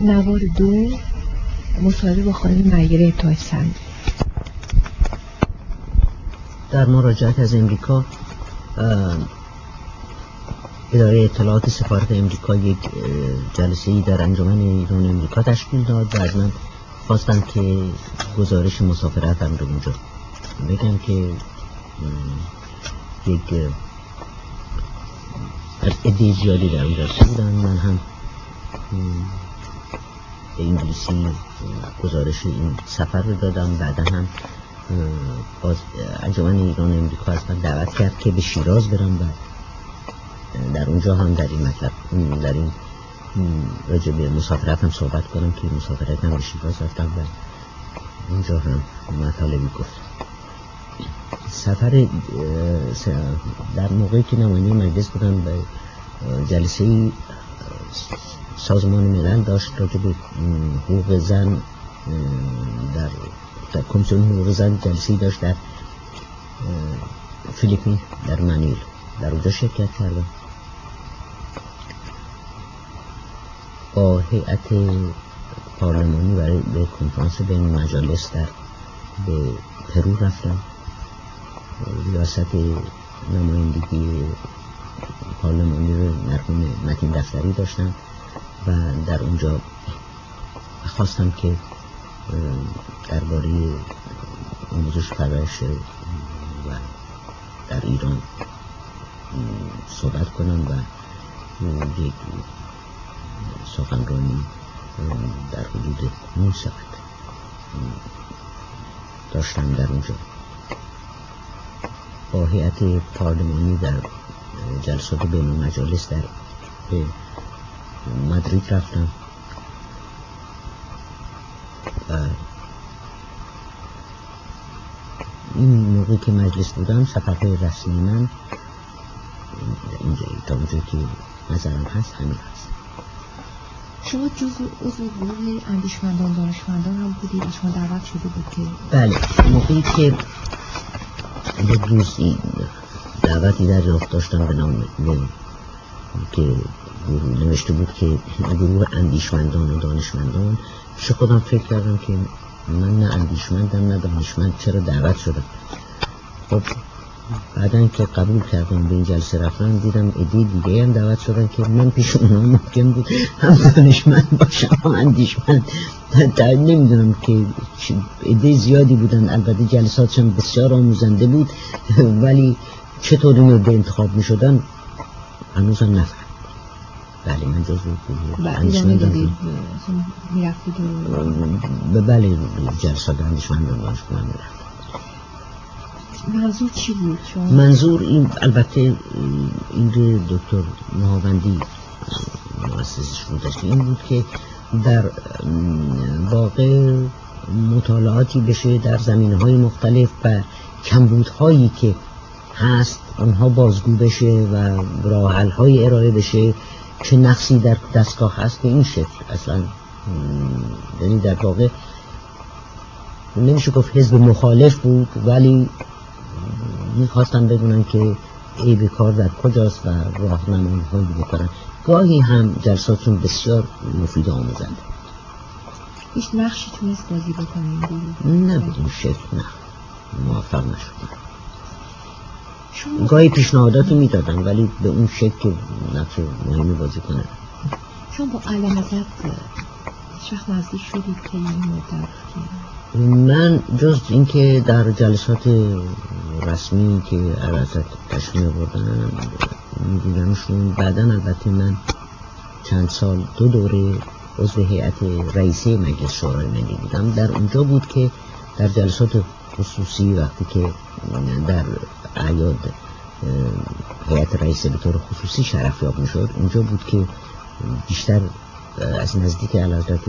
نوار دو مصاحبه با خانم مگره تاج در مراجعت از امریکا اداره اطلاعات سفارت امریکا یک جلسه ای در انجمن ایران امریکا تشکیل داد و از من خواستم که گزارش مسافرتم رو اونجا بگم که یک از زیادی در اونجا بودن. من هم به انگلیسی گزارش این سفر رو دادم. بعدا هم باز انجمن ایران امریکا از من دعوت کرد که به شیراز برم و در اونجا هم در این مطلب در این راجع به مسافرت هم صحبت کنم که مسافرت هم به شیراز رفتم و اونجا هم مطالبی گفتم سفر در موقعی که نماینده مجلس بودم به جلسه سازمان ملل داشت راجع به حقوق زن در در کمیسیون حقوق زن جلسه داشت در فیلیپین در منیل در اونجا شرکت کردم با هیئت پارلمانی برای به کنفرانس بین مجالس در به پرو رفتم ریاست نمایندگی پارلمانی رو مرحوم متین دفتری داشتم و در اونجا خواستم که درباره آموزش پرورش و در ایران صحبت کنم و یک سخنرانی در حدود 9 ساعت داشتم در اونجا. با هیئت پارلمانی در جلسات بین مجالس در مدرید رفتم. و این موقعی که مجلس بودم سفرهای رسمی من اینجا تا اونجا که نظرم هست همین هست. شما جز عضو گروه اندیشمندان دانشمندان هم بودید شما دعوت شده بود که بله موقعی که روز دعوتی در رفت داشتم به نام که نوشته بود که گروه اندیشمندان و دانشمندان پیش خودم فکر کردم که من نه اندیشمندم نه دانشمند چرا دعوت شدم؟ خب بعدا که قبول کردم به این جلسه رفتم دیدم ایدی دیگه هم دعوت شدن که من پیش اونا ممکن بود هم دانشمند باشم هم اندیشمند. در نمی‌دونم که ایده زیادی بودن. البته جلساتشم بسیار آموزنده بود. ولی چطور اینو به انتخاب می شدن هنوزم نفهم. بله من جز اندیشمند بله جلسات اندیشمند دانشمند می‌رفتم. منظور چی بود منظور این البته این دکتر نهاوندی مؤسسش بودش این بود که در واقع مطالعاتی بشه در زمینه های مختلف و کمبودهایی که هست آنها بازگو بشه و راحل های ارائه بشه چه نقصی در دستگاه هست به این شکل. اصلا یعنی در واقع نمیشه گفت حزب مخالف بود ولی می‌خواستم بدونن که عیب کار در کجاست و راهنمایی هایی بکنن. گاهی هم جلساتون بسیار مفید و آموزنده هیچ نقشی تونست بازی بکنیم نه این شکل نه. موفق نشدم گاهی پیشنهاداتی می‌دادن ولی به اون شکل که نقش مهمی بازی کنه چون با علم ازت شخص نزدیک شدید که این مدت من جز اینکه در جلسات رسمی که عرضت تشمیه بردن میدیدمشون بعدا البته من چند سال دو دوره عضو هیئت رئیسه مجلس شورای ملی بودم. در اونجا بود که در جلسات خصوصی وقتی که در اعیاد هیئت رئیسه به طور خصوصی شرف یاب می‌شد اونجا بود که بیشتر از نزدیک علازت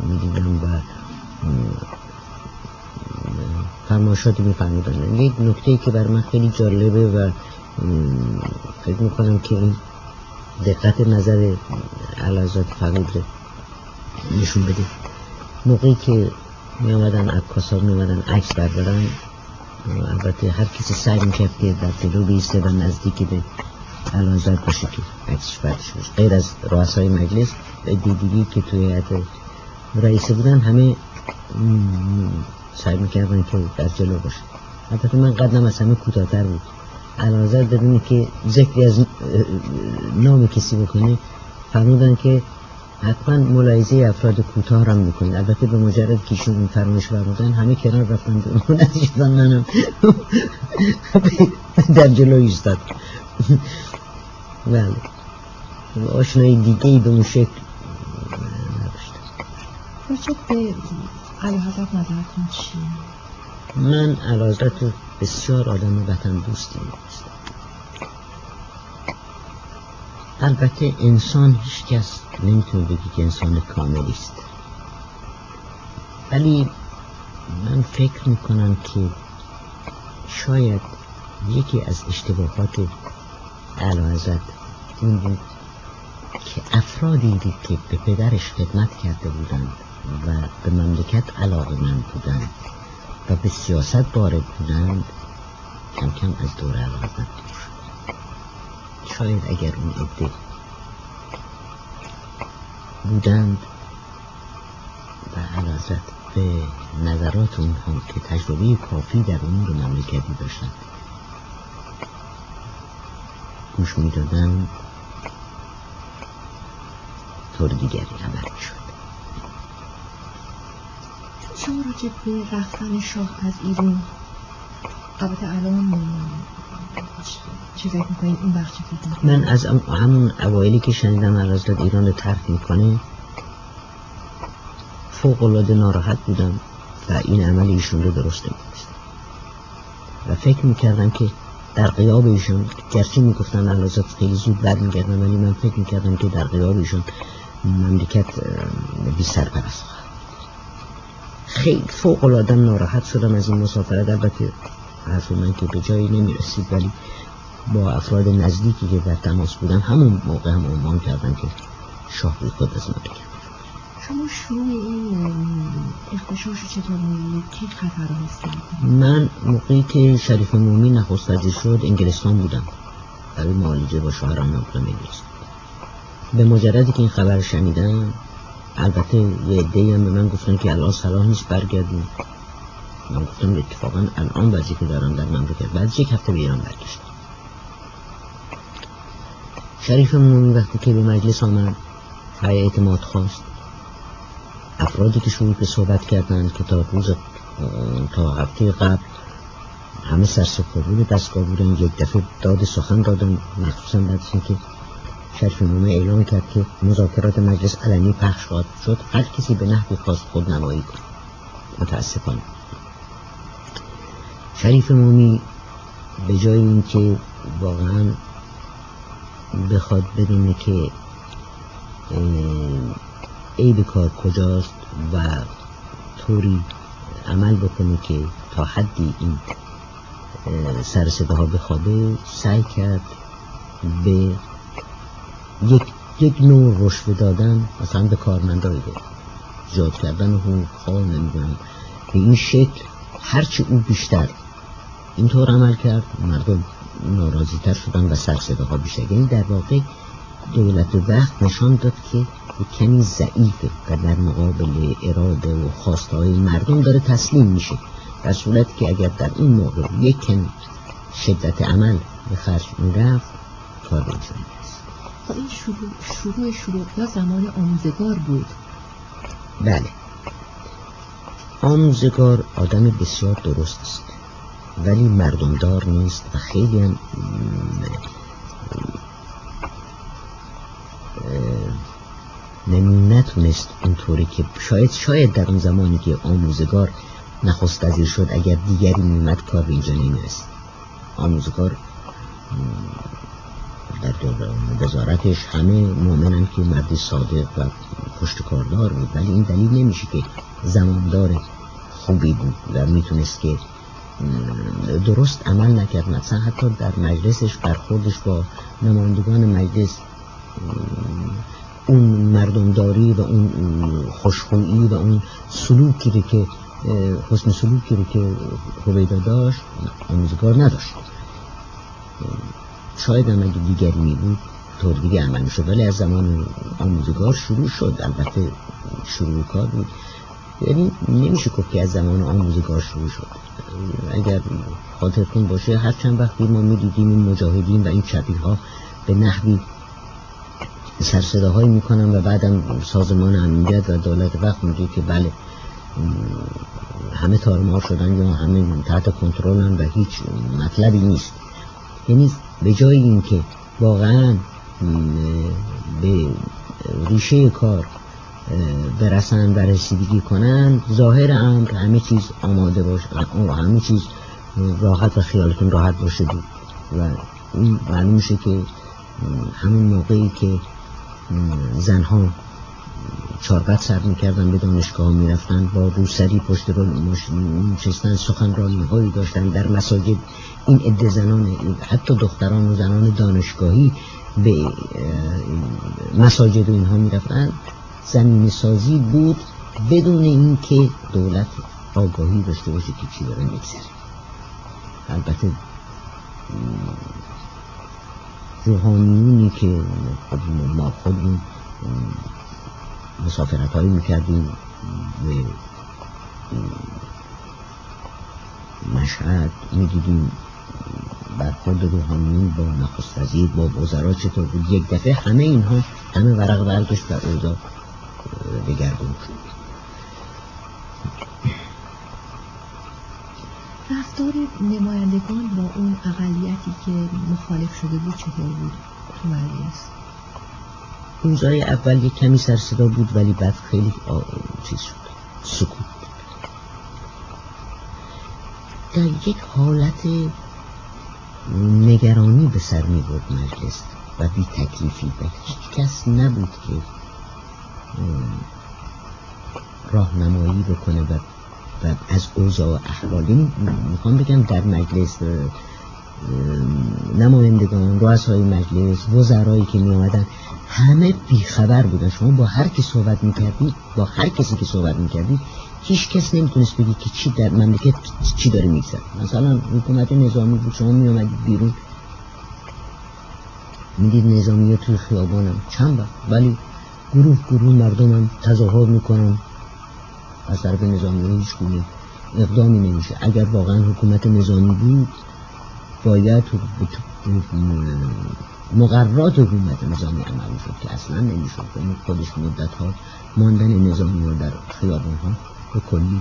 می‌دیدم و فرماشاتی میفرمودن. یک نکته که بر من خیلی جالبه و فکر می‌کنم که این دقت نظر علازات فرمود نشون بده موقعی که می آمدن عکاسا می آمدن عکس بردارن. البته هر کسی سعی می‌کرد که در جلو بیسته و نزدیک به علازت باشه که عکسش بعدش باشه غیر از رؤسای مجلس دیدیگی که توی هیئت رئیسه بودن همه سعی می‌کردن که در جلو باشه البته من قدم از همه کوتاهتر بود. علازت بدونی که ذکری از نام کسی بکنه فرمودن که حتما ملاحظه افراد کوتاه هم می‌کنید. البته به مجرد که ایشون این فرمایش فرمودن همه کنار رفتن نتیجه شدن منم. در جلو ایستاد. بله. آشنایی دیگه ای به اون شکل نداشتم به علی حضرت نظرتون چیه؟ من علی بسیار آدم وطن دوستی می‌دونستم. البته انسان هیچ کس نمی‌تونه بگی که انسان کاملی است. ولی من فکر می‌کنم که شاید یکی از اشتباهات اعلی این بود که افرادی دید که به پدرش خدمت کرده بودند و به مملکت علاقه من بودند و به سیاست وارد بودند کم کم از دور علاقه دور شاید اگر اون عده بودند و حضرت به نظرات اونها که تجربه کافی در امور مملکتی داشتند گوش می‌دادند طور دیگری عمل شد شما راجع به رفتن شاه از ایران البته الان من از همون اوایلی که شنیدم حضرت ایران رو ترک می‌کنه فوق العاده ناراحت بودم و این عمل ایشون رو درست نمی‌دونستم و فکر می‌کردم که در قیاب ایشون گرچه می‌گفتن علازت خیلی زود بر میگردم ولی من فکر می‌کردم که در قیاب ایشون مملکت بی سرپرست خیلی فوق العاده ناراحت شدم از این مسافرت. البته حرف من که به جایی نمی‌رسید ولی با افراد نزدیکی که در تماس بودن همون موقع هم عنوان کردن که شاه خود از مملکت شما شروع این اختشاش چطور می‌دید که خطر هست من موقعی که شریف مومی نخست وزیر شد انگلستان بودم. برای معالجه با شوهرم نبودم انگلستان به مجردی که این خبر شنیدم البته یه عده هم به من گفتن که الان صلاح نیست برگردیم. من اتفاقا الان که دارم در مملکت بعد یک هفته به ایران برگشتم شریف مومی وقتی که به مجلس آمد های اعتماد خواست. افرادی که شروع به صحبت کردند که تا روز تا هفته قبل همه سرسفرون دستگاه بودن یک دفعه داد سخن دادن. مخصوصا بعد که شریف مومی اعلام کرد که مذاکرات مجلس علنی پخش خواهد شد هر کسی به نحوی خواست خود نمایی کند متاسفانه. شریف مومی به جای اینکه واقعا بخواد بدونه که عیب کار کجاست و طوری عمل بکنه که تا حدی این سر ها بخوابه سعی کرد به یک یک نوع رشوه دادن مثلا به کارمندای زیاد کردن حقوق نمی‌دونم. به این شکل هرچی او بیشتر اینطور عمل کرد. مردم ناراضی تر شدن و سر ها بیشتر یعنی در واقع دولت وقت نشان داد که کمی ضعیفه و در مقابل اراده و خواسته های مردم داره تسلیم میشه. در صورت که اگر در این موقع یک کمی شدت عمل به خرج می‌رفت کار نمیشون خب این شروع شروع شروع یا زمان آموزگار بود. بله. آموزگار آدم بسیار درست است. ولی مردمدار نیست و خیلی هم نتونست اونطوری که شاید شاید در اون زمانی که آموزگار نخست وزیر شد اگر دیگری میمد کار به اینجا نمی‌رسید. آموزگار در وزارتش همه مؤمنن که مرد صادق و کاردار بود ولی این دلیل نمیشه که زماندار خوبی بود و می‌تونست که درست عمل نکرد مثلا حتی در مجلسش برخوردش با نمایندگان مجلس اون مردمداری و اون خوشخویی و اون سلوکی رو که حسن سلوکی رو که هویدا داشت آموزگار نداشت. شاید هم اگه دیگری می بود طور دیگه عمل می شد ولی از زمان آموزگار شروع شد. البته شروع کار بود. یعنی نمیشه گفت که از زمان آموزگار شروع شد. اگر خاطرتون باشه هر چند وقتی ما می‌دیدیم این مجاهدین و این شبیه ها به نحوی سرصداهایی می‌کنن و بعدم سازمان امنیت و دولت وقت میگه که بله همه تارمار شدن یا همه تحت کنترلن و هیچ مطلبی نیست. یعنی به جای اینکه واقعا به ریشه کار برسن و رسیدگی کنن ظاهر امر همه چیز آماده باشه همه چیز راحت و خیالتون راحت باشه بود. و این معلوم میشه که همون موقعی که زنها چاربت سر می‌کردن به دانشگاه می‌رفتن با روسری پشت رو نشستن سخنرانی هایی داشتن در مساجد. این عده زنان حتی دختران و زنان دانشگاهی به مساجد و اینها می‌رفتن. زمین سازی بود بدون اینکه دولت آگاهی داشته باشه که چی داره میگذره. البته روحانیونی که ما خودمون مسافرت هایی می‌کردیم به مشهد می‌دیدیم. برخورد روحانیون با نخست وزیر با وزرا چطور بود؟ یک دفعه همه اینها همه ورق برداشت و اوضاع دگرگون شد. رفتار نمایندگان با اون اقلیتی که مخالف شده بود چطور بود؟ تو مجلس روزای اول یک کمی سرصدا بود ولی بعد خیلی چیز شد. سکوت در یک حالت نگرانی به سر می بود مجلس و بی تکلیفی و هیچ کس نبود که راهنمایی بکنه و, و از اوضاع و احوال. می‌خوام بگم در مجلس نمایندگان رؤسای مجلس وزرایی که می آمدن همه بیخبر بودن. شما با هر کی صحبت می‌کردید با هر کسی که صحبت می‌کردید هیچ کس نمی‌تونست بگی که چی در مملکت چی داره میگذر مثلا حکومت نظامی بود شما می آمدید بیرون. می‌دید نظامی توی خیابانم چند ولی گروه گروه مردمم تظاهر می‌کنن. از طرف نظامی هیچ گونه اقدامی نمیشه. اگر واقعا حکومت نظامی بود باید مقررات حکومت نظامی عمل می‌شد که اصلا نمی‌شد. یعنی خودش مدت ها ماندن نظامی ها در خیابان ها به کلی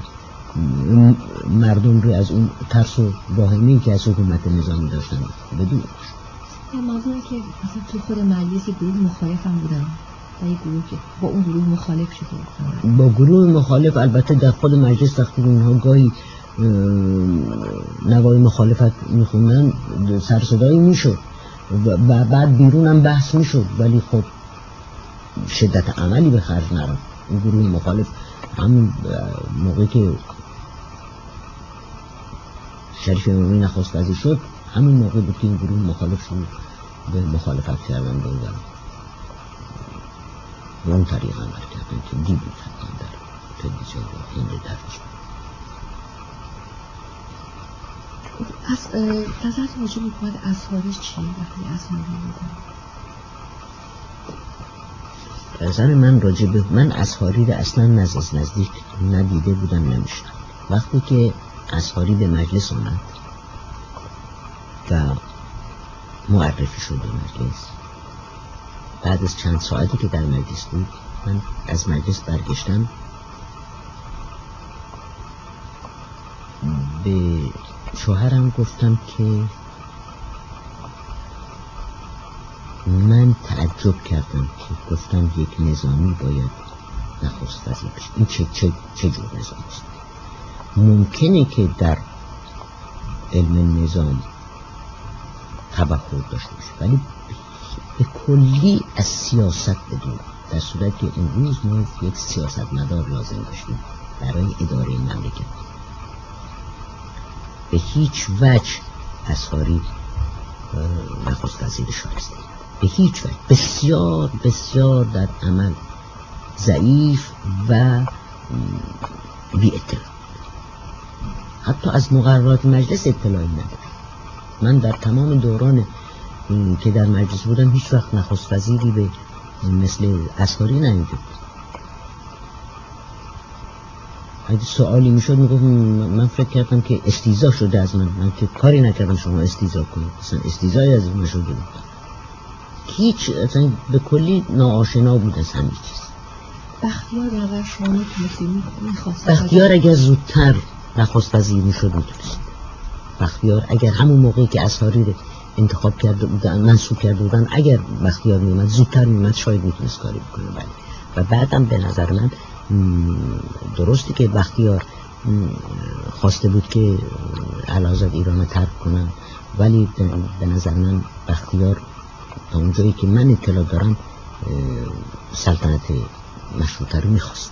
مردم رو از اون ترس و واهمه که از حکومت نظامی داشتن بدون. موضوعی که تو خود مجلس گروه مخالف هم بودن گروه که با اون گروه مخالف شده با گروه مخالف البته در خود مجلس وقتی اونها گاهی نوای مخالفت میخوندن سرصدایی می‌شد و بعد بیرون هم بحث می‌شد ولی خب شدت عملی به خرج نرم این گروه مخالف همون موقعی که شریف امامی نخواست شد همین موقع بود که این گروه مخالف شد به مخالفت کردن به اون طریق عمل کردن که دیدید حتما در تلویزیون و هند درش از نظرت راجع به حکومت اصحاری چی؟ وقتی اصحاری بودن نظر من راجع به من اصحاری رو اصلا نزد نزدیک ندیده بودم نمیشتم وقتی که اصحاری به مجلس آمد و معرفی شد به مجلس بعد از چند ساعتی که در مجلس بود من از مجلس برگشتم. به شوهرم گفتم که من تعجب کردم که گفتم یک نظامی باید نخست وزیر بشه. این چه, چه, چه جور نظامی است؟ ممکنه که در علم نظام تبخور داشته باشه ولی به کلی از سیاست بدون. در صورت که امروز ما یک سیاست مدار لازم داشتیم برای اداره مملکت. به هیچ وجه اصحاری نخست وزیر شایسته به هیچ وجه. بسیار بسیار در عمل ضعیف و بی اطلاع. حتی از مقررات مجلس اطلاعی ندارم. من در تمام دوران که در مجلس بودم هیچ وقت نخست وزیری به مثل اسکاری نیومده اگه سوالی می‌شد می‌گفت من فکر کردم که استیزا شده از من. من که کاری نکردم شما استیزا کنید. اصلا استیزای از من شده بود. هیچ اصلا به کلی ناآشنا بود از همین چیز. بختیار نظر شما می‌خواست بختیار اگر زودتر نخواست وزیر می‌شد می‌تونست بختیار اگر همون موقعی که اساری رو انتخاب کرده بودن منصوب کرده بودن. اگر بختیار میومد زودتر میومد شاید می‌تونست کاری بکنه. بله. و بعدم به نظر من درستی که بختیار خواسته بود که علازد ایران رو ترک کنم ولی به نظر من بختیار تا اونجایی که من اطلاع دارم سلطنت مشروطه رو می‌خواست.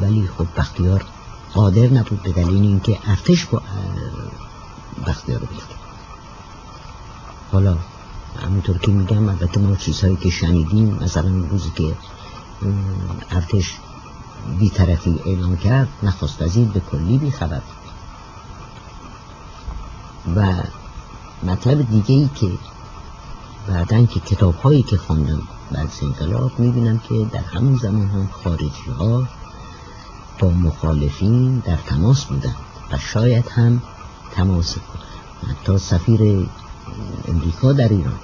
ولی خب بختیار قادر نبود به دلیل اینکه ارتش با بختیار رو حالا همونطور که میگم البته ما چیزهایی که شنیدیم مثلا روزی که ارتش بیطرفی اعلام کرد نخواست وزیر به کلی بی خبر و مطلب دیگه ای که بعدن که کتاب هایی که خوندم بعد از انقلاب می‌بینم که در همون زمان هم خارجی ها با مخالفین در تماس بودن و شاید هم تماس حتی سفیر امریکا در ایران.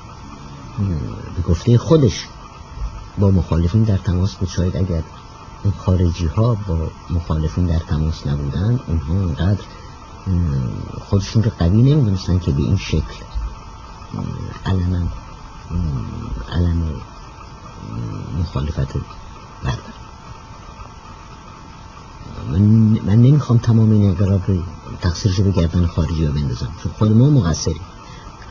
به گفته خودش با مخالفین در تماس بود. شاید اگر خارجی ها با مخالفین در تماس نبودن اونها اونقدر خودشون رو قوی نمی‌دونستن که به این شکل علم علم مخالفت بردارن من, من نمی‌خوام تمام این انقلاب رو تقصیرشو به گردن خارجی ها بندازم. چون خود ما مقصریم.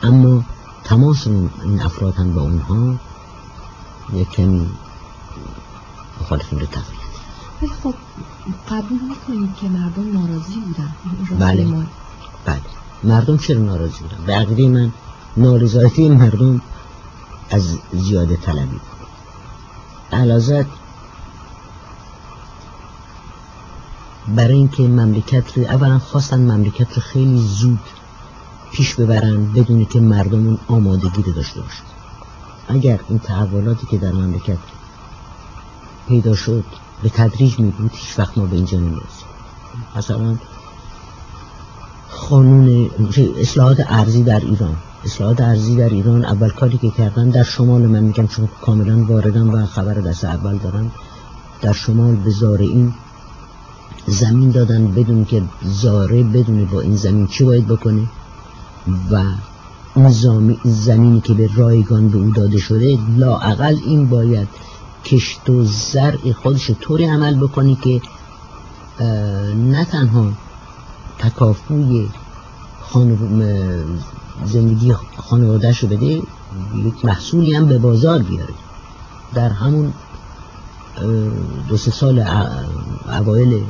اما تماس این افراد هم با اونها یک کمی مخالفین رو تقویت ولی خب قبول می‌کنید که مردم ناراضی بودن. بله. بله. مردم چرا ناراضی بودن؟ به عقیده من نارضایتی مردم از زیاده طلبی بود. علازت برای اینکه مملکت رو اولا خواستن مملکت رو خیلی زود پیش ببرن بدون که مردم اون آمادگی رو داشته باشن. اگر این تحولاتی که در مملکت پیدا شد به تدریج می بود هیچ وقت ما به اینجا نمی‌رسیم. مثلا قانون اصلاحات ارزی در ایران. اصلاحات ارزی در ایران اول کاری که کردن در شمال من میگم چون کاملا واردم و خبر دست اول دارم در شمال به زارعین زمین دادن بدون که زاره بدون با این زمین چی باید بکنه. و اون زمینی که به رایگان به او داده شده لاعقل این باید کشت و زرع خودش طوری عمل بکنی که نه تنها تکافوی زندگی خانوادهش رو بده یک محصولی هم به بازار بیاره. در همون دو سه سال اوایل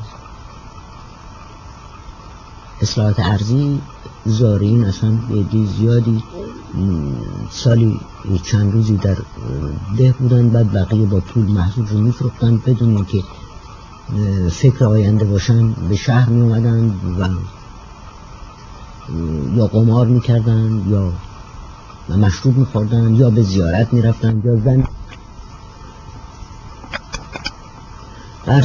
اصلاحات ارزی زارین اصلا به زیادی. سالی چند روزی در ده بودن بعد بقیه با پول محصول رو میفروختن بدون اینکه فکر آینده باشن به شهر می اومدن و یا قمار می‌کردن یا مشروب میخوردن یا به زیارت می‌رفتن یا زن. در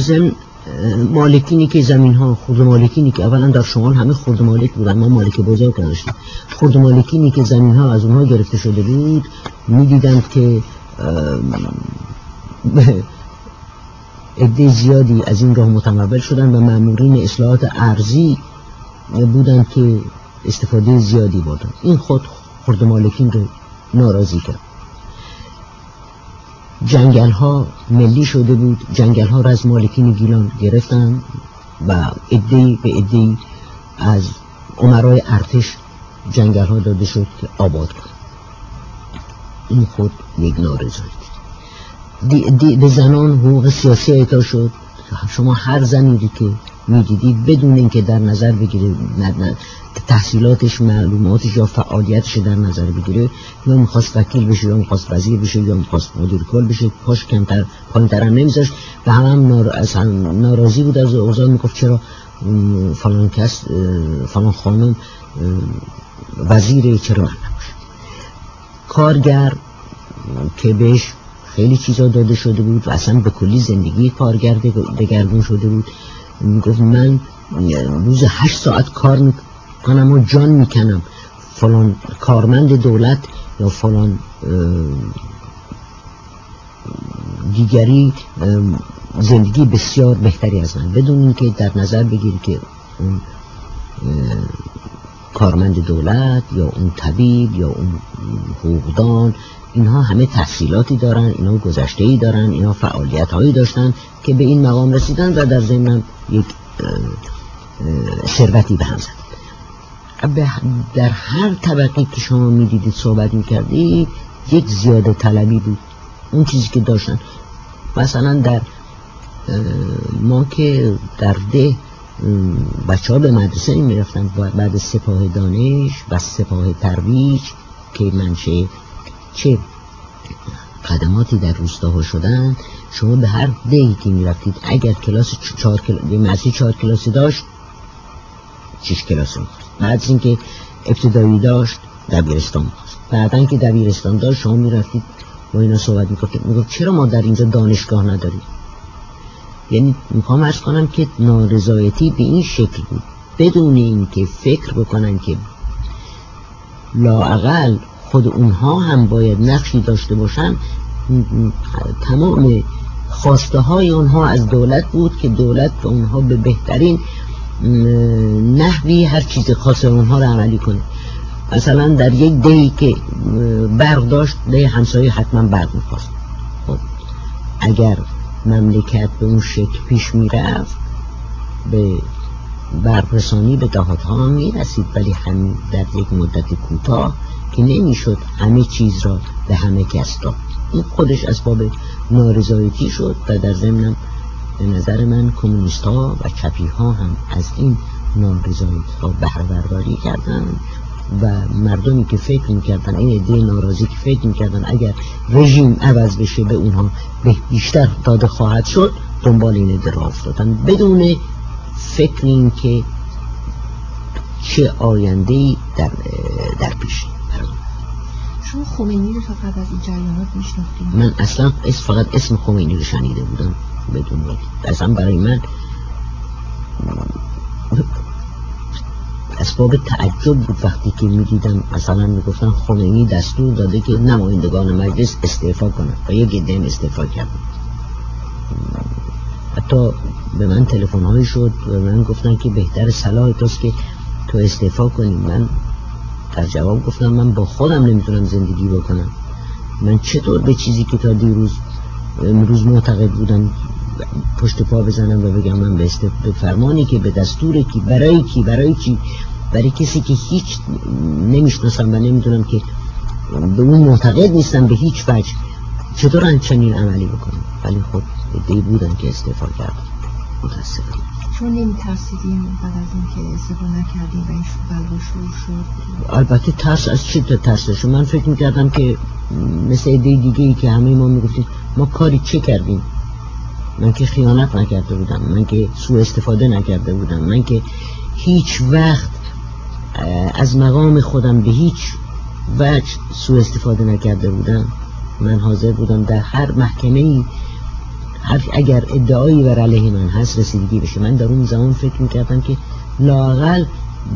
مالکینی که زمین ها خود مالکینی که اولا در شمال همه خود مالک بودن. ما مالک بزرگ نداشتیم. خود مالکینی که زمین ها از اونها گرفته شده بود می‌دیدند که عده زیادی از این راه متمول شدن و مامورین اصلاحات ارزی بودند که استفاده زیادی بردن این خود خرد مالکین رو ناراضی کرد. جنگل ها ملی شده بود. جنگل ها را از مالکین گیلان گرفتن و ادهی به ادهی از عمرای ارتش جنگل ها داده شد که آباد کن این خود یک دی به زنان حقوق سیاسی ایتا شد. شما هر زنی که می‌دیدید بدون اینکه در نظر بگیره تحصیلاتش معلوماتش یا فعالیتش در نظر بگیره یا می‌خواست وکیل بشه یا می‌خواست وزیر بشه یا می‌خواست مدیر کل بشه پاش کمتر پایین تر هم نمیذاشت و هم, هم نار... ناراضی بود از اوضاع. می‌گفت چرا فلان کس فلان خانم وزیر چرا من کارگر که بهش خیلی چیزا داده شده بود و اصلا به کلی زندگی کارگر دگرگون شده بود. می‌گفت من روز هشت ساعت کار می‌کنم و جان می‌کنم. فلان کارمند دولت یا فلان دیگری زندگی بسیار بهتری از من. بدون اینکه در نظر بگیری که کارمند دولت یا اون طبیب یا اون حقوقدان اینها همه تحصیلاتی دارن اینها گذشته ای دارن اینها فعالیت هایی داشتن که به این مقام رسیدن و در ضمن یک ثروتی به هم زد. در هر طبقی که شما می‌دیدید صحبت می‌کردید یک زیاده طلبی بود. اون چیزی که داشتن. مثلا در ما که در ده بچه ها به مدرسه می رفتن بعد سپاه دانش و سپاه ترویج که منشه چه قدماتی در روستاها شدن شما به هر دهی که می رفتید اگر کلاس چهار کلاس چهار کلاسی داشت شش کلاس بعد از اینکه ابتدایی داشت دبیرستان بعدا که دبیرستان داشت شما می رفتید با اینا صحبت می‌کنید می‌گفت چرا ما در اینجا دانشگاه نداریم؟ یعنی می‌خوام ارز کنم که نارضایتی به این شکل بود. بدون اینکه فکر بکنن که لاعقل خود اونها هم باید نقشی داشته باشن تمام خواسته های اونها از دولت بود که دولت به اونها به بهترین نحوی هر چیز خاص اونها رو عملی کنه. مثلا در یک دهی که برق داشت ده همسایه حتما برق می‌خواست. خب اگر مملکت به اون شکل پیش می‌رفت. به برپرسانی به دهات ها می‌رسید ولی همین در یک مدت کوتاه که نمی‌شد همه چیز را به همه کس داد. این خودش اسباب نارضایتی شد و در ضمنم به نظر من کمونیست ها و چپی ها هم از این نارضایتی ها بهره برداری کردن و مردمی که فکر می‌کردن این عده ناراضی که فکر می‌کردن اگر رژیم عوض بشه به اونها به بیشتر داده خواهد شد دنبال این عده را افتادن. بدون فکر این که چه آینده در, در پیش. شما خمینی رو قبل از این جریانات میشناختید؟ من اصلا فقط اسم خمینی رو شنیده بودم بدون اصلا برای من اسباب تعجب بود وقتی که می‌دیدم مثلا می‌گفتن خمینی دستور داده که نمایندگان مجلس استعفا کنند و یک گدهم استعفا کردن حتی به من تلفن های شد و من گفتن که بهتر صلاح توست که تو استعفا کنی. من در جواب گفتم من با خودم نمی‌تونم زندگی بکنم. من چطور به چیزی که تا دیروز امروز معتقد بودم پشت پا بزنم و بگم من به فرمانی که به دستور کی برای کی برای چی؟ برای کسی که هیچ نمی‌شناسم و نمی‌دونم که به اون معتقد نیستم به هیچ وجه چطور چنین عملی بکنم؟ ولی خب دی بودن که استعفا کردم. متاسفم چون نمیترسیدیم بعد از اینکه استفاده نکردیم و این بلوا شد؟ البته ترس از چی ترسش من فکر می‌کردم که مثل ایده دیگه ای که همه ما می‌گفتیم ما کاری چه کردیم؟ من که خیانت نکرده بودم من که سوء استفاده نکرده بودم من که هیچ وقت از مقام خودم به هیچ وجه سوء استفاده نکرده بودم. من حاضر بودم در هر محکمه ای هر اگر ادعایی بر علیه من هست رسیدگی بشه. من در اون زمان فکر می‌کردم که لاقل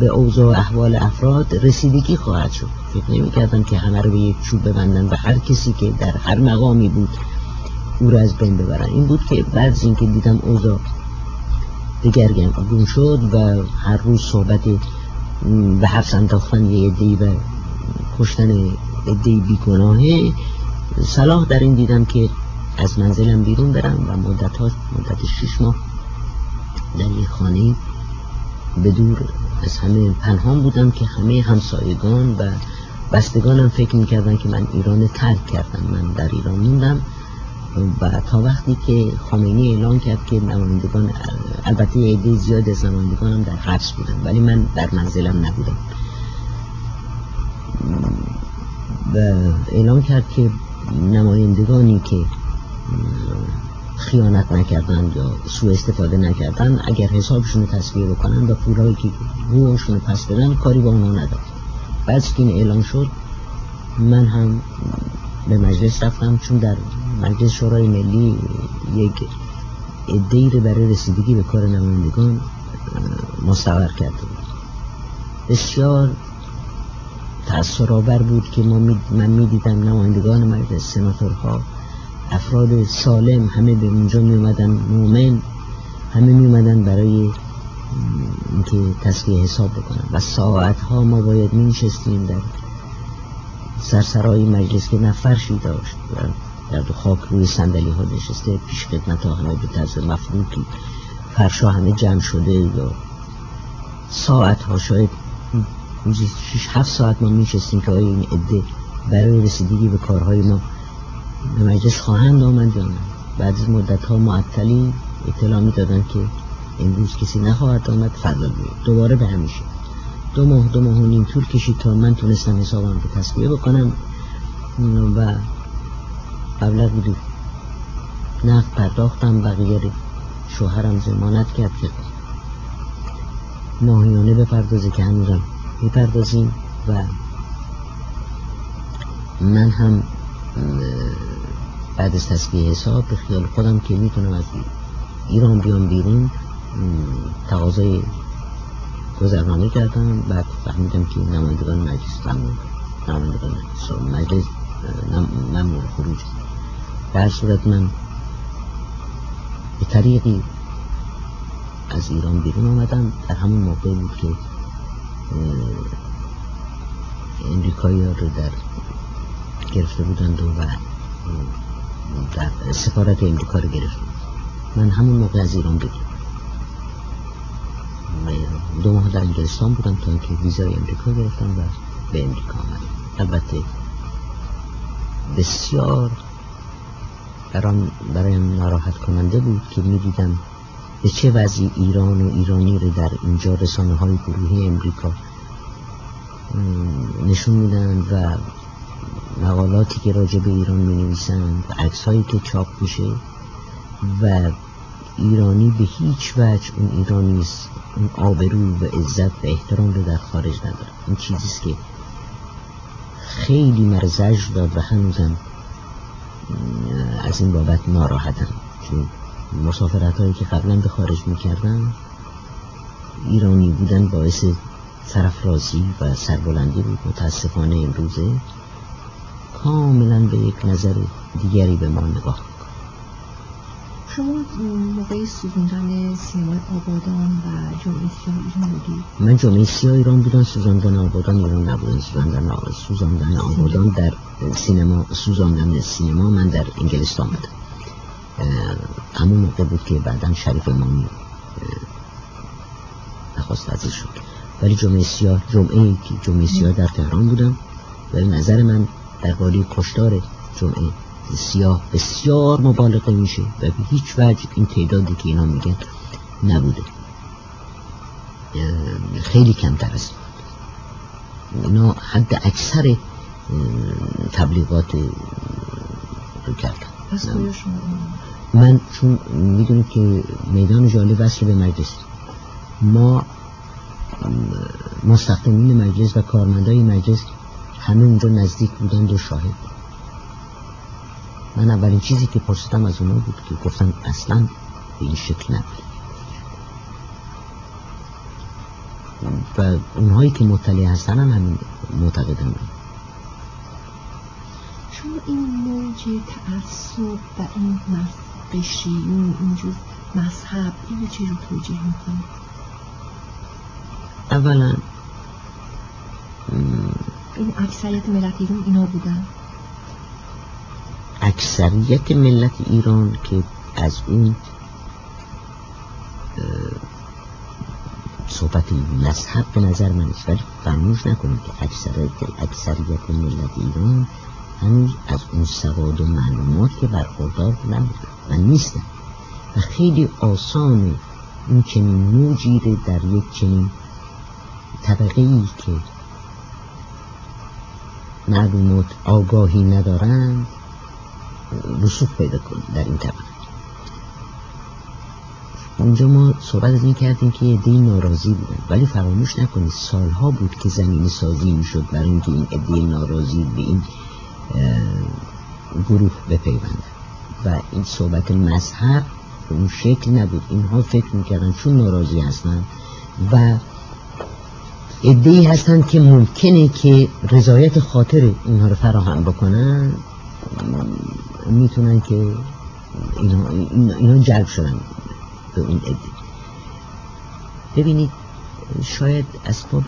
به اوضاع احوال افراد رسیدگی خواهد شد. فکر نمی‌کردم که همه رو به یک چوب ببندن و هر کسی که در هر مقامی بود او را از بین ببرن. این بود که بعد از اینکه دیدم اوضاع دگرگون شد و هر روز صحبت به حبس انداختن یه عده‌ای و کشتن عده‌ای بیگناهه. صلاح در این دیدم که از منزلم بیرون برم و مدت ها مدت شش ماه در یک خانه به دور از همه پنهان بودم که همه همسایگان و بستگانم فکر می‌کردن که من ایران ترک کردم من در ایران موندم. و تا وقتی که خامنی اعلان کرد که نمایندگان البته عده زیاد از نمایندگانم در حبس بودن ولی من در منزلم نبودم. و اعلان کرد که نمایندگانی که خیانت نکردن یا سوء استفاده نکردن اگر حسابشون رو تصویه بکنن و پولایی که روشون پس بدن کاری با اونا نداد بعد که این اعلان شد من هم به مجلس رفتم چون در مجلس شورای ملی یک ادهی رو برای رسیدگی به کار نمایندگان مستقر کرده بود. بسیار تأثیرآور بود که ما می من می‌دیدم نمایندگان مجلس سناتورها افراد سالم همه به اونجا می اومدن مومن همه می اومدن برای اینکه تصفیه حساب بکنن. و ساعت ها ما باید می نشستیم در سرسرای مجلس که نفرشی داشت در دو خاک روی صندلی ها نشسته پیش خدمت همه به طرز مفروکی فرشا همه جمع شده یا ساعت ها شاید روزی 6 7 ساعت ما میشستیم که آیا این عده برای رسیدگی به کارهای ما به مجلس خواهند آمد یا نه. بعد از مدت ها معطلی اطلاع می‌دادن که امروز کسی نخواهد آمد فردا دوباره به همیشه. دو ماه دو ماه و نیم طول کشید تا من تونستم حسابم رو تصویه بکنم. و قبل بودی نقد پرداختم بقیه شوهرم زمانت کرد که ماهیانه بپردازه که هنوزم بپردازیم و من هم بعد از تصویه حساب به خیال خودم که می‌تونم از ایران بیام بیرون تقاضای گذرنامه کردم بعد فهمیدم که نمایندگان مجلس نمایندگان مجلس ممنوع خروج. در صورت من به طریقی از ایران بیرون آمدم. در همون موقع بود که امریکایی رو در گرفته بودند و در سفارت امریکا رو گرفت من همون موقع از ایران بیرون دو ماه در انگلستان بودم تا اینکه ویزای امریکا گرفتم و به امریکا آمدم. البته بسیار برام برایم ناراحت کننده بود که می‌دیدم به چه وضعی ایران و ایرانی رو در اینجا رسانه های گروهی امریکا نشون میدن و مقالاتی که راجع به ایران می نویسند و عکس هایی که چاپ میشه و ایرانی به هیچ وجه اون ایرانی اون آبرو و عزت و احترام رو در خارج نداره. این چیزیست که خیلی مرزج داد و هنوزم از این بابت ناراحتم. چون مسافرت هایی که قبلا به خارج می‌کردم ایرانی بودن باعث سرفرازی و سربلندی بود. متاسفانه امروزه کاملا به یک نظر دیگری به ما نگاه شما موقع سوزوندن سینمای آبادان و جمعه سیاه ایران بودی؟ من جمعه سیاه ایران بودم سوزاندن آبادان ایران نبودن سوزاندن, سوزاندن آبادان در سینما سوزاندن سینما من در انگلستان بودم. همون موقع بود که بعدا شریف امامی نخواست وزیر شد. ولی جمعه سیاه جمعه جمعه سیاه در تهران بودم. ولی نظر من در قالی کشتار جمعه سیاه بسیار مبالغه میشه و به هیچ وجه این تعدادی که اینا میگن نبوده. خیلی کمتر است اینا حد اکثر تبلیغات رو کردن. من چون می‌دونم که میدان جالی وصل به مجلس. ما مستخدمین مجلس و کارمندای مجلس همه اونجا نزدیک بودند و شاهد من اولین چیزی که پرسیدم از اونا بود که گفتن اصلا به این شکل نبود. و اونهایی که مطلع هستن هم همین معتقدن. شما این موج تعصب و این قشریون اینجور مذهب اینو چه رو توجیه می‌کنید اولا این اکثریت ملت ایران اینا بودن. اکثریت ملت ایران که از اون صحبت مذهب به نظر من است ولی فرموش نکنید که اکثریت, اکثریت ملت ایران هنوز از اون سواد و معلومات که برخوردار نبود و نیستن. و خیلی آسانه این چنین موجی در یک چنین طبقه ای که معلومات آگاهی ندارند رسوخ پیدا کنید در این طبقه اونجا ما صحبت از این کردیم که عده ناراضی بودن. ولی فراموش نکنید سالها بود که زمین سازی می‌شد برای اینکه این عده ناراضی به این گروه بپیوندن و این صحبت مذهب به اون شکل نبود. اینها فکر می‌کردن چون ناراضی هستن و ادهی هستن که ممکنه که رضایت خاطر اینها رو فراهم بکنن. می‌تونن که اینا, اینا جلب شدن به اون عده. ببینید شاید اسباب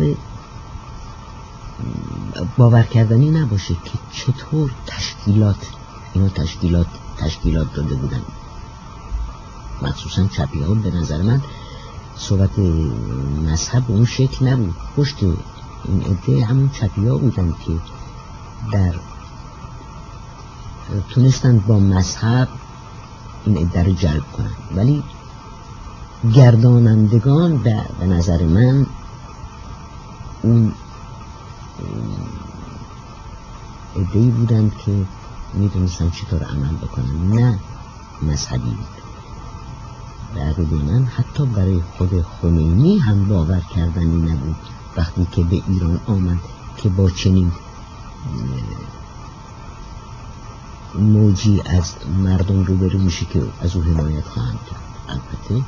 باور کردنی نباشه که چطور تشکیلات اینا تشکیلات تشکیلات داده بودن. مخصوصا چپی ها به نظر من صحبت مذهب اون شکل نبود. پشت این عده همون چپی ها بودن که در تونستند با مذهب این عده رو جلب کنن. ولی گردانندگان به نظر من اون عده بودند که می‌دونستن چطور عمل بکنن. نه مذهبی بود. من حتی برای خود خمینی هم باور کردنی نبود. وقتی که به ایران آمد که با چنین موجی از مردم روبرو میشه که از او حمایت خواهند کرد. البته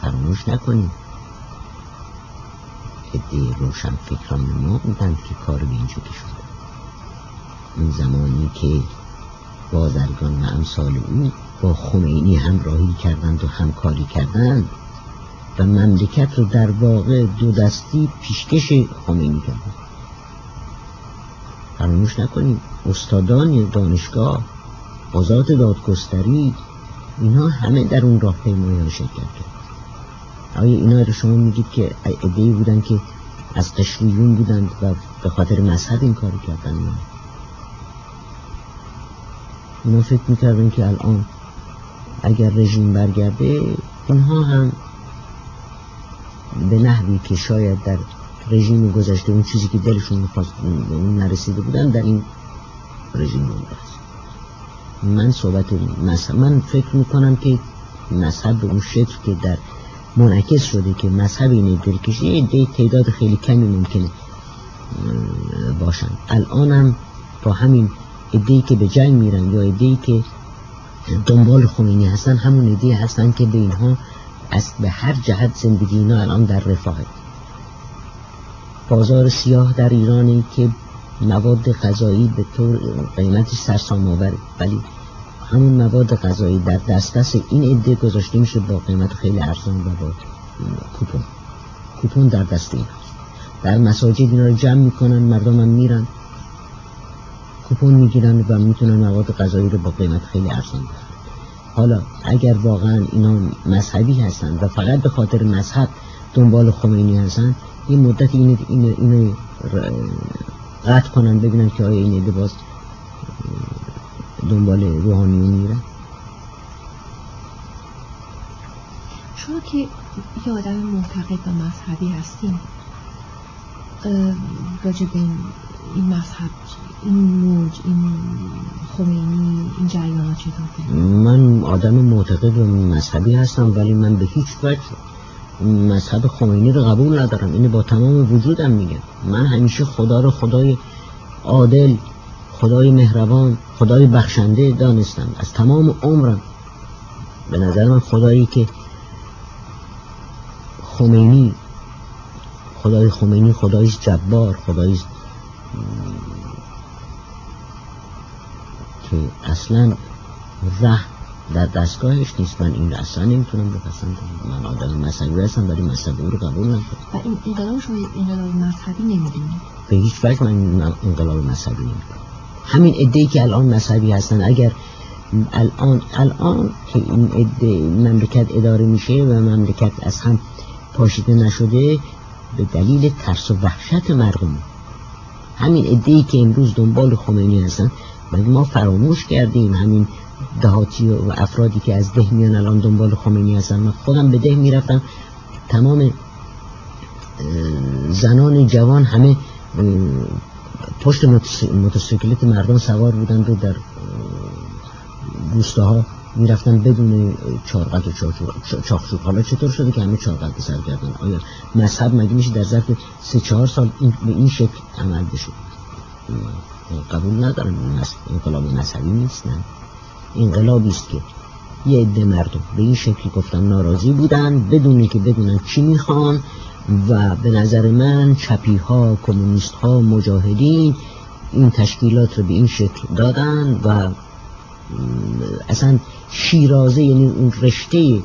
فراموش نکنیم. عده روشن فکران ما بودند که کار به اینجا شد. اون زمانی که بازرگان و امثال او با خمینی همراهی کردند و همکاری کردند و مملکت رو در واقع دو دستی پیشکش خمینی کردند. فراموش نکنیم. استادان دانشگاه قضات دادگستری اینها همه در اون راه پیمایی شرکت کرد آیا اینا رو شما میگید که ادهی بودن که از قشریون بودند و به خاطر مذهب این کاری کردن اینا فکر می‌کردن که الان اگر رژیم برگرده اینها هم به نحوی که شاید در رژیم گذشته اون چیزی که دلشون می‌خواست نرسیده بودن در این رژیم مونده من صحبت مذهب من فکر می‌کنم که مذهب به اون شکل که در منعکس شده که مذهب اینه دلکشی تعداد خیلی کمی ممکنه باشن. الان هم با همین ادهی که به جنگ میرن یا ادهی که دنبال خمینی هستن همون ادهی هستن که به اینها از به هر جهت زندگی اینا الان در رفاهه. بازار سیاه در ایرانی که مواد غذایی به طور قیمتش سرسام آوره ولی همون مواد غذایی در دسترس این عده گذاشته میشه با قیمت خیلی ارزان و با کوپون. کوپون در دست این در مساجد اینا رو جمع می‌کنن مردم هم میرن. کوپون می‌گیرن و می‌تونن مواد غذایی رو با قیمت خیلی ارزان بخرن حالا اگر واقعا اینا مذهبی هستن و فقط به خاطر مذهب دنبال خمینی هستن این مدت اینو, اینو, اینو قطع کنن ببینن که آیا این باز دنبال روحانیون میرن شما که یه آدم معتقد و مذهبی هستیم راجع به این مذهب این موج این خمینی این جریانات چطور؟ من آدم معتقد و مذهبی هستم ولی من به هیچ وجه مذهب خمینی رو قبول ندارم. اینو با تمام وجودم میگم. من همیشه خدا رو خدای عادل خدای مهربان خدای بخشنده دانستم. از تمام عمرم به نظر من خدایی که خمینی خدای خمینی خدای جبار خدای که اصلا ره در دستگاهش نیست. من این اصلا نمی‌تونم بپسندم من آدم مذهبی هستم ولی مذهبی رو قبول و این انقلاب شما انقلاب مذهبی نمی‌دونید به هیچ وجه من انقلاب مذهبی نمی‌دونم همین ادهی که الان مذهبی هستن اگر الان الان که این عده مملکت اداره میشه و مملکت از هم پاشیده نشده به دلیل ترس و وحشت مردم. همین ادهی که امروز دنبال خمینی هستن ولی ما فراموش کردیم همین دهاتی و افرادی که از ده میان الان دنبال خمینی هستن. من خودم به ده می‌رفتم. تمام زنان جوان همه پشت موتورسیکلت مردم سوار بودند و در روستاها می‌رفتن بدون چارقد و چاخچوب حالا چطور شده که همه چارقد سر کردن؟ آیا مذهب مگه میشه در ظرف سه چهار سال این به این شکل عمل بشه؟ قبول ندارم. انقلاب مذهبی نیست نه. انقلابی است که یه عده مردم به این شکل گفتم ناراضی بودن بدون که بدونن چی می‌خوان و به نظر من چپی ها کمونیست ها مجاهدین این تشکیلات رو به این شکل دادن و اصلا شیرازه یعنی اون رشته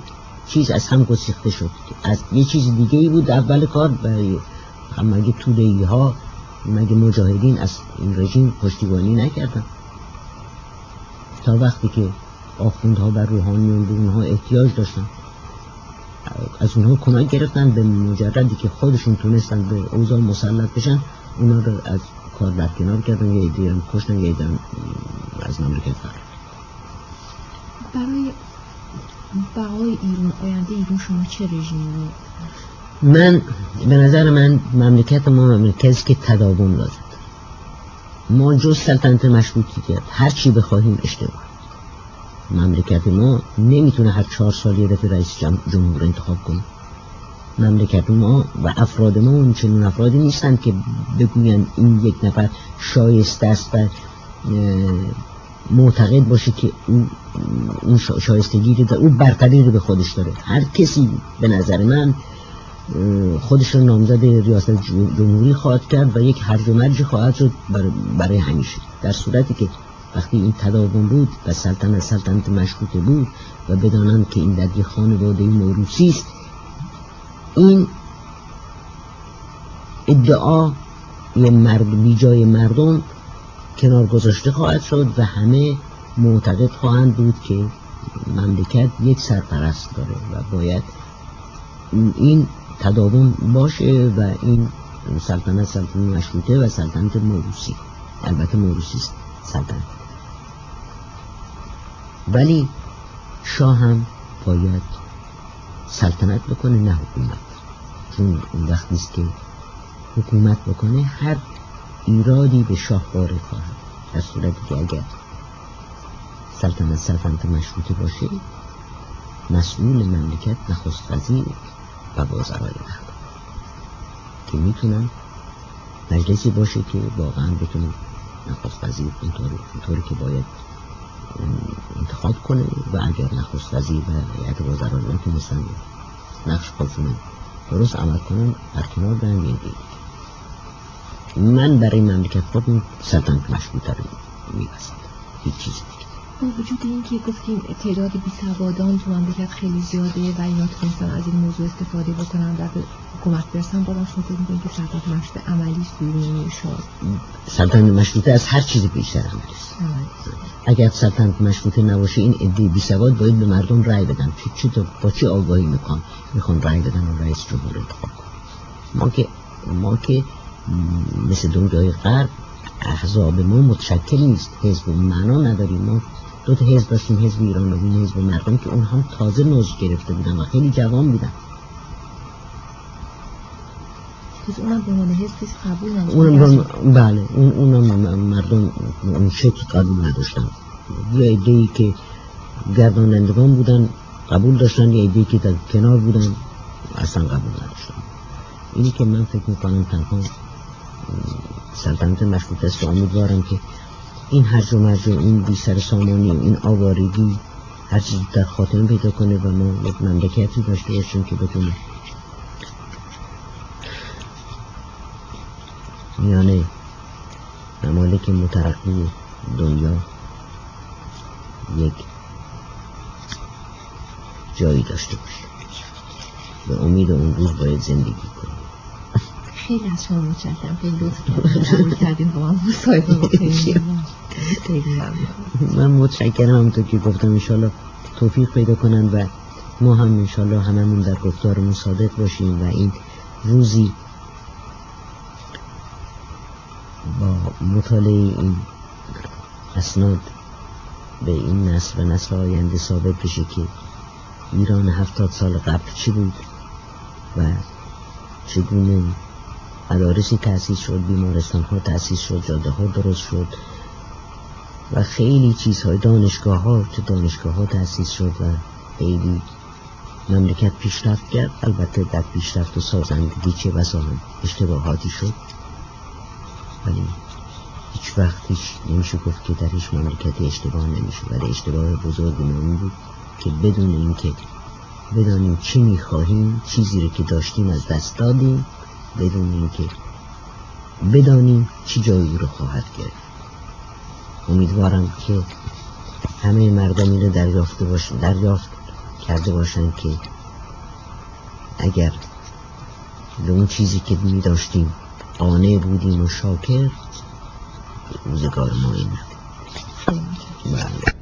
چیز از هم گسیخته شد. از یه چیز دیگه ای بود اول کار برای مگه توده ها مگه مجاهدین از این رژیم پشتیبانی نکردن. تا وقتی که آخوندها و روحانیون به اونها احتیاج داشتن. از اونها کمک گرفتن به مجردی که خودشون تونستن به اوضاع مسلط بشن اونا رو از کار برکنار کردن یه هم کشتن یه ایده از مملکت فرد برای بقای ایران آینده ایران شما چه رژیمی من به نظر من مملکت ما مملکتی که تداوم دارد ما جز سلطنت مشروطیت هر چی بخواهیم اشتباه مملکت ما نمی‌تونه هر چهار سال یه دفعه رئیس جمهور انتخاب کنه. مملکت ما و افراد ما اون چنین افرادی نیستن که بگوین این یک نفر شایسته است و معتقد باشه که اون شایستگی رو او برتری رو به خودش داره. هر کسی به نظر من خودش رو نامزد ریاست جمهوری خواهد کرد و یک هرج و مرج خواهد شد برای همیشه در صورتی که وقتی این تداوم بود و سلطنت سلطنت مشروطه بود و بدانند که این در یک خانواده موروسی است این ادعا مرد بی جای مردم کنار گذاشته خواهد شد و همه معتقد خواهند بود که مملکت یک سرپرست داره و باید این تداوم باشه و این سلطنت سلطنت مشروطه و سلطنت موروسی البته موروسی است سلطنت. ولی شاه هم باید سلطنت بکنه نه حکومت. چون اون وقتی است که حکومت بکنه هر ایرادی به شاه وارد خواهد. در صورتی که اگر سلطنت سلطنت مشروطه باشه مسئول مملکت نخست وزیر. و وزرای که می‌تونن مجلسی باشه که واقعا بتونه نخست وزیر اینطوری که باید انتخاب کنه و اگر نخست وزیر و هیئت وزرا نتونستن نقش خودشون درست عمل کنن در کنار برن من برای مملکت خودم سلطنت مشروطه رو میبسید هیچ چیز با وجود این که گفتیم تعداد بی سوادان تو مملکت خیلی زیاده و اینا تونستن از این موضوع استفاده بکنن در حکومت برسن با شما فکر می‌کنید که سلطنت مشروطه عملی است بیرون شد سلطنت مشروطه از هر چیزی بیشتر عملی. است اگر سلطنت مشروطه نباشه این عده بی سواد باید به مردم رأی بدن. چی چی با چی آگاهی میکن می‌خوان رأی بدن و رئیس جمهور انتخاب ما که ما که مثل دنیای غرب احزاب ما متشکل نیست. حزب معنا نداریم. ما دو تا حزب داشتیم حزب ایران و این حزب مردم که اون هم تازه نوز گرفته بودن و خیلی جوان بودن. اونم به عنوان حزبش قبول اونم بله اون اونم مردم اون شکل قبول نداشتن. یه ایده که گردانندگان بودن قبول داشتن یه ایده که در کنار بودن اصلا قبول نداشتن. اینی که من فکر می‌کنم تنها سلطنت مشروط است امیدوارم که این هرج و مرج و این بی سر سامانی و این آوارگی هر چیز در خاتمه پیدا کنه و ما یک مملکتی داشته باشیم که بتونه میانه ممالک مترقی دنیا یک جایی داشته باشه به امید اون روز باید زندگی کنیم خیلی از شما متشکرم. خیلی لطف کردیم با من مصاحبه من متشکرم همونطور که گفتم انشالله توفیق پیدا کنن و ما هم انشالله هممون در گفتارمون صادق باشیم و این روزی با مطالعه این اسناد به این نسل و نسل آینده ثابت بشه که ایران هفتاد سال قبل چی بود و چگونه مدارسی تأسیس شد بیمارستان ها تأسیس شد جاده ها درست شد. و خیلی چیزهای دانشگاه ها تو دانشگاه ها تأسیس شد و خیلی مملکت پیشرفت کرد. البته در پیشرفت و سازندگی چه بسا هم اشتباهاتی شد. ولی هیچ وقت هیچ نمیشه گفت که در هیچ مملکتی اشتباه نمیشه. ولی اشتباه بزرگ این بود که بدون اینکه بدانیم چی می‌خواهیم چیزی رو که داشتیم از دست دادیم بدون اینکه بدانیم چی جایی رو خواهد گرفت. امیدوارم که همه مردمی رو دریافته باش دریافت کرده باشند که اگر به اون چیزی که می داشتیم قانع بودیم و شاکر روزگار ما این. بله